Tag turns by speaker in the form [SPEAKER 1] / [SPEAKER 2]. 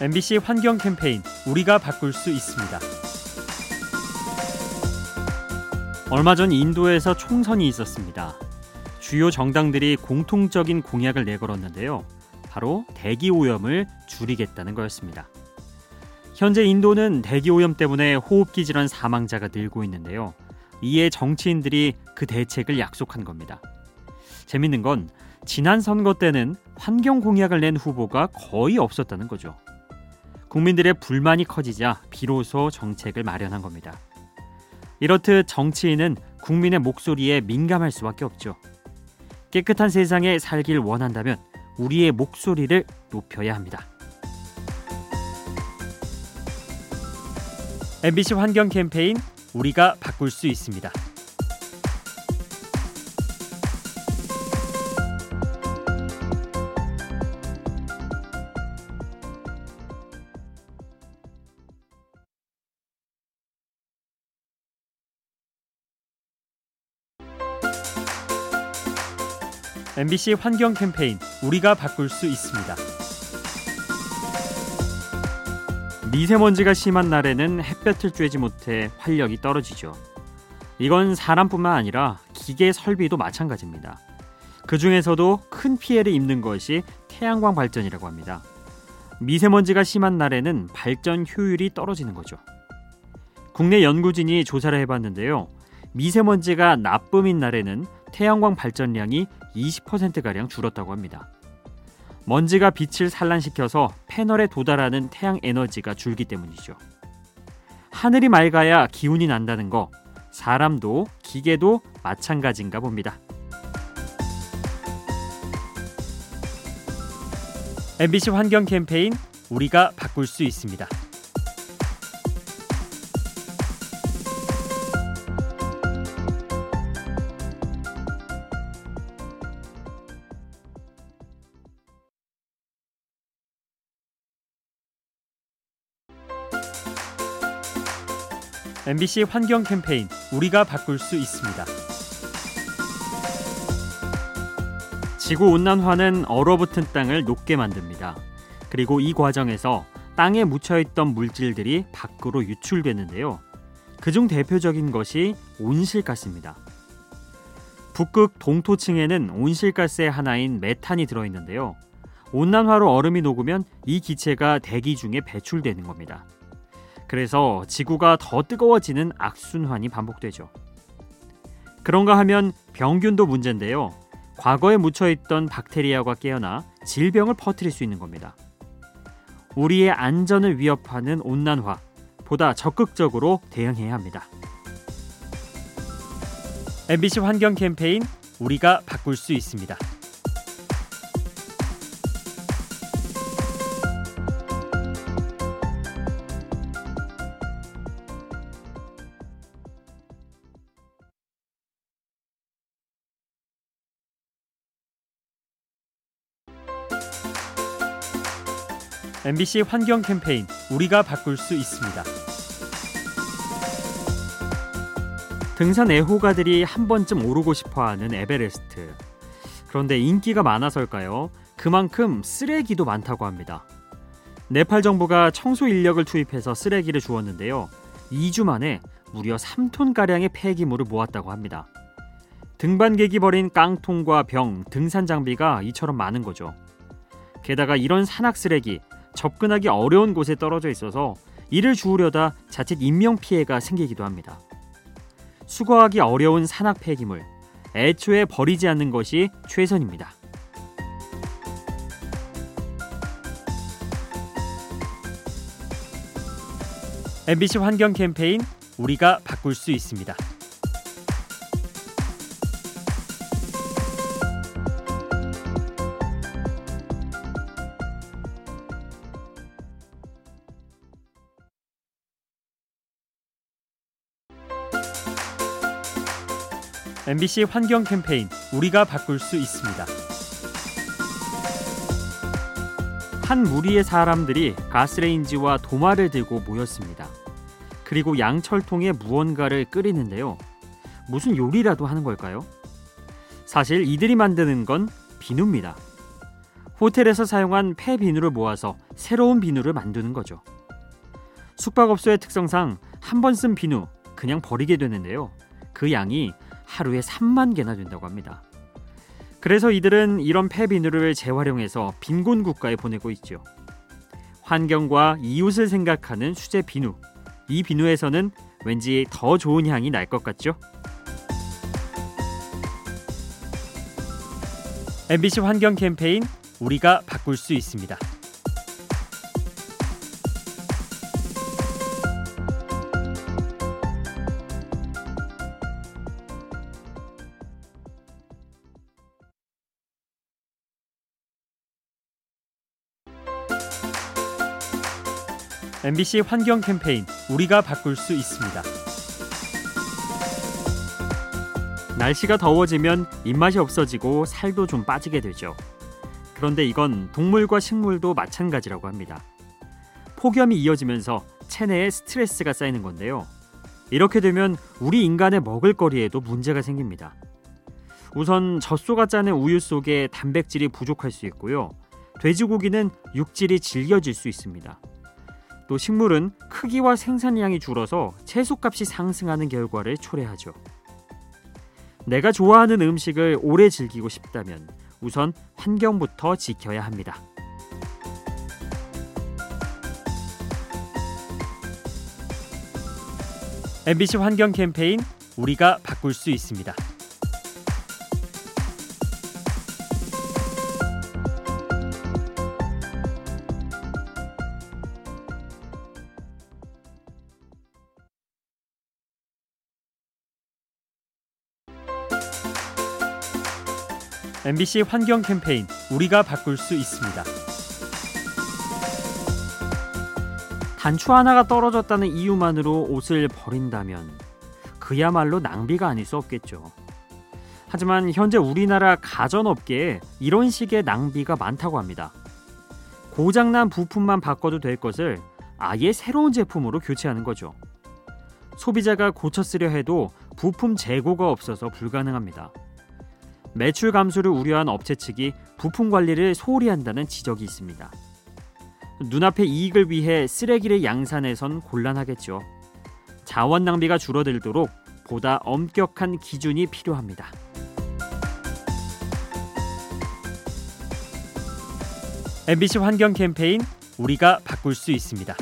[SPEAKER 1] MBC 환경 캠페인 우리가 바꿀 수 있습니다. 얼마 전 인도에서 총선이 있었습니다. 주요 정당들이 공통적인 공약을 내걸었는데요. 바로 대기 오염을 줄이겠다는 거였습니다. 현재 인도는 대기 오염 때문에 호흡기 질환 사망자가 늘고 있는데요. 이에 정치인들이 그 대책을 약속한 겁니다. 재밌는 건 지난 선거 때는 환경 공약을 낸 후보가 거의 없었다는 거죠. 국민들의 불만이 커지자 비로소 정책을 마련한 겁니다. 이렇듯 정치인은 국민의 목소리에 민감할 수밖에 없죠. 깨끗한 세상에 살길 원한다면 우리의 목소리를 높여야 합니다. MBC 환경 캠페인 우리가 바꿀 수 있습니다. MBC 환경 캠페인 우리가 바꿀 수 있습니다. 미세먼지가 심한 날에는 햇볕을 쬐지 못해 활력이 떨어지죠. 이건 사람뿐만 아니라 기계 설비도 마찬가지입니다. 그 중에서도 큰 피해를 입는 것이 태양광 발전이라고 합니다. 미세먼지가 심한 날에는 발전 효율이 떨어지는 거죠. 국내 연구진이 조사를 해봤는데요. 미세먼지가 나쁨인 날에는 태양광 발전량이 20%가량 줄었다고 합니다. 먼지가 빛을 산란시켜서 패널에 도달하는 태양 에너지가 줄기 때문이죠. 하늘이 맑아야 기운이 난다는 거 사람도 기계도 마찬가지인가 봅니다. MBC 환경 캠페인 우리가 바꿀 수 있습니다. MBC 환경 캠페인 우리가 바꿀 수 있습니다. 지구 온난화는 얼어붙은 땅을 녹게 만듭니다. 그리고 이 과정에서 땅에 묻혀 있던 물질들이 밖으로 유출되는데요. 그중 대표적인 것이 온실가스입니다. 북극 동토층에는 온실가스의 하나인 메탄이 들어 있는데요. 온난화로 얼음이 녹으면 이 기체가 대기 중에 배출되는 겁니다. 그래서 지구가 더 뜨거워지는 악순환이 반복되죠. 그런가 하면 병균도 문제인데요. 과거에 묻혀있던 박테리아가 깨어나 질병을 퍼뜨릴 수 있는 겁니다. 우리의 안전을 위협하는 온난화, 보다 적극적으로 대응해야 합니다. MBC 환경 캠페인 우리가 바꿀 수 있습니다. MBC 환경 캠페인 우리가 바꿀 수 있습니다. 등산 애호가들이 한 번쯤 오르고 싶어하는 에베레스트. 그런데 인기가 많아서일까요? 그만큼 쓰레기도 많다고 합니다. 네팔 정부가 청소 인력을 투입해서 쓰레기를 주었는데요. 2주 만에 무려 3톤 가량의 폐기물을 모았다고 합니다. 등반객이 버린 깡통과 병, 등산 장비가 이처럼 많은 거죠. 게다가 이런 산악 쓰레기 접근하기 어려운 곳에 떨어져 있어서 이를 주우려다 자칫 인명 피해가 생기기도 합니다. 수거하기 어려운 산악 폐기물, 애초에 버리지 않는 것이 최선입니다. MBC 환경 캠페인 우리가 바꿀 수 있습니다. MBC 환경 캠페인 우리가 바꿀 수 있습니다. 한 무리의 사람들이 가스레인지와 도마를 들고 모였습니다. 그리고 양철통에 무언가를 끓이는데요. 무슨 요리라도 하는 걸까요? 사실 이들이 만드는 건 비누입니다. 호텔에서 사용한 폐 비누를 모아서 새로운 비누를 만드는 거죠. 숙박업소의 특성상 한 번 쓴 비누 그냥 버리게 되는데요. 그 양이 하루에 3만 개나 된다고 합니다. 그래서 이들은 이런 폐비누를 재활용해서 빈곤 국가에 보내고 있죠. 환경과 이웃을 생각하는 수제 비누. 이 비누에서는 왠지 더 좋은 향이 날 것 같죠? MBC 환경 캠페인 우리가 바꿀 수 있습니다. MBC 환경 캠페인 우리가 바꿀 수 있습니다. 날씨가 더워지면 입맛이 없어지고 살도 좀 빠지게 되죠. 그런데 이건 동물과 식물도 마찬가지라고 합니다. 폭염이 이어지면서 체내에 스트레스가 쌓이는 건데요. 이렇게 되면 우리 인간의 먹을거리에도 문제가 생깁니다. 우선 젖소가 짜는 우유 속에 단백질이 부족할 수 있고요. 돼지고기는 육질이 질겨질 수 있습니다. 또 식물은 크기와 생산량이 줄어서 채소값이 상승하는 결과를 초래하죠. 내가 좋아하는 음식을 오래 즐기고 싶다면 우선 환경부터 지켜야 합니다. 환경 캠페인 우리가 바꿀 수 있습니다. MBC 환경 캠페인 우리가 바꿀 수 있습니다. 단추 하나가 떨어졌다는 이유만으로 옷을 버린다면 그야말로 낭비가 아닐 수 없겠죠. 하지만 현재 우리나라 가전업계에 이런 식의 낭비가 많다고 합니다. 고장난 부품만 바꿔도 될 것을 아예 새로운 제품으로 교체하는 거죠. 소비자가 고쳐 쓰려 해도 부품 재고가 없어서 불가능합니다. 매출 감소를 우려한 업체 측이 부품 관리를 소홀히 한다는 지적이 있습니다. 눈앞의 이익을 위해 쓰레기를 양산해선 곤란하겠죠. 자원 낭비가 줄어들도록 보다 엄격한 기준이 필요합니다. MBC 환경 캠페인 우리가 바꿀 수 있습니다.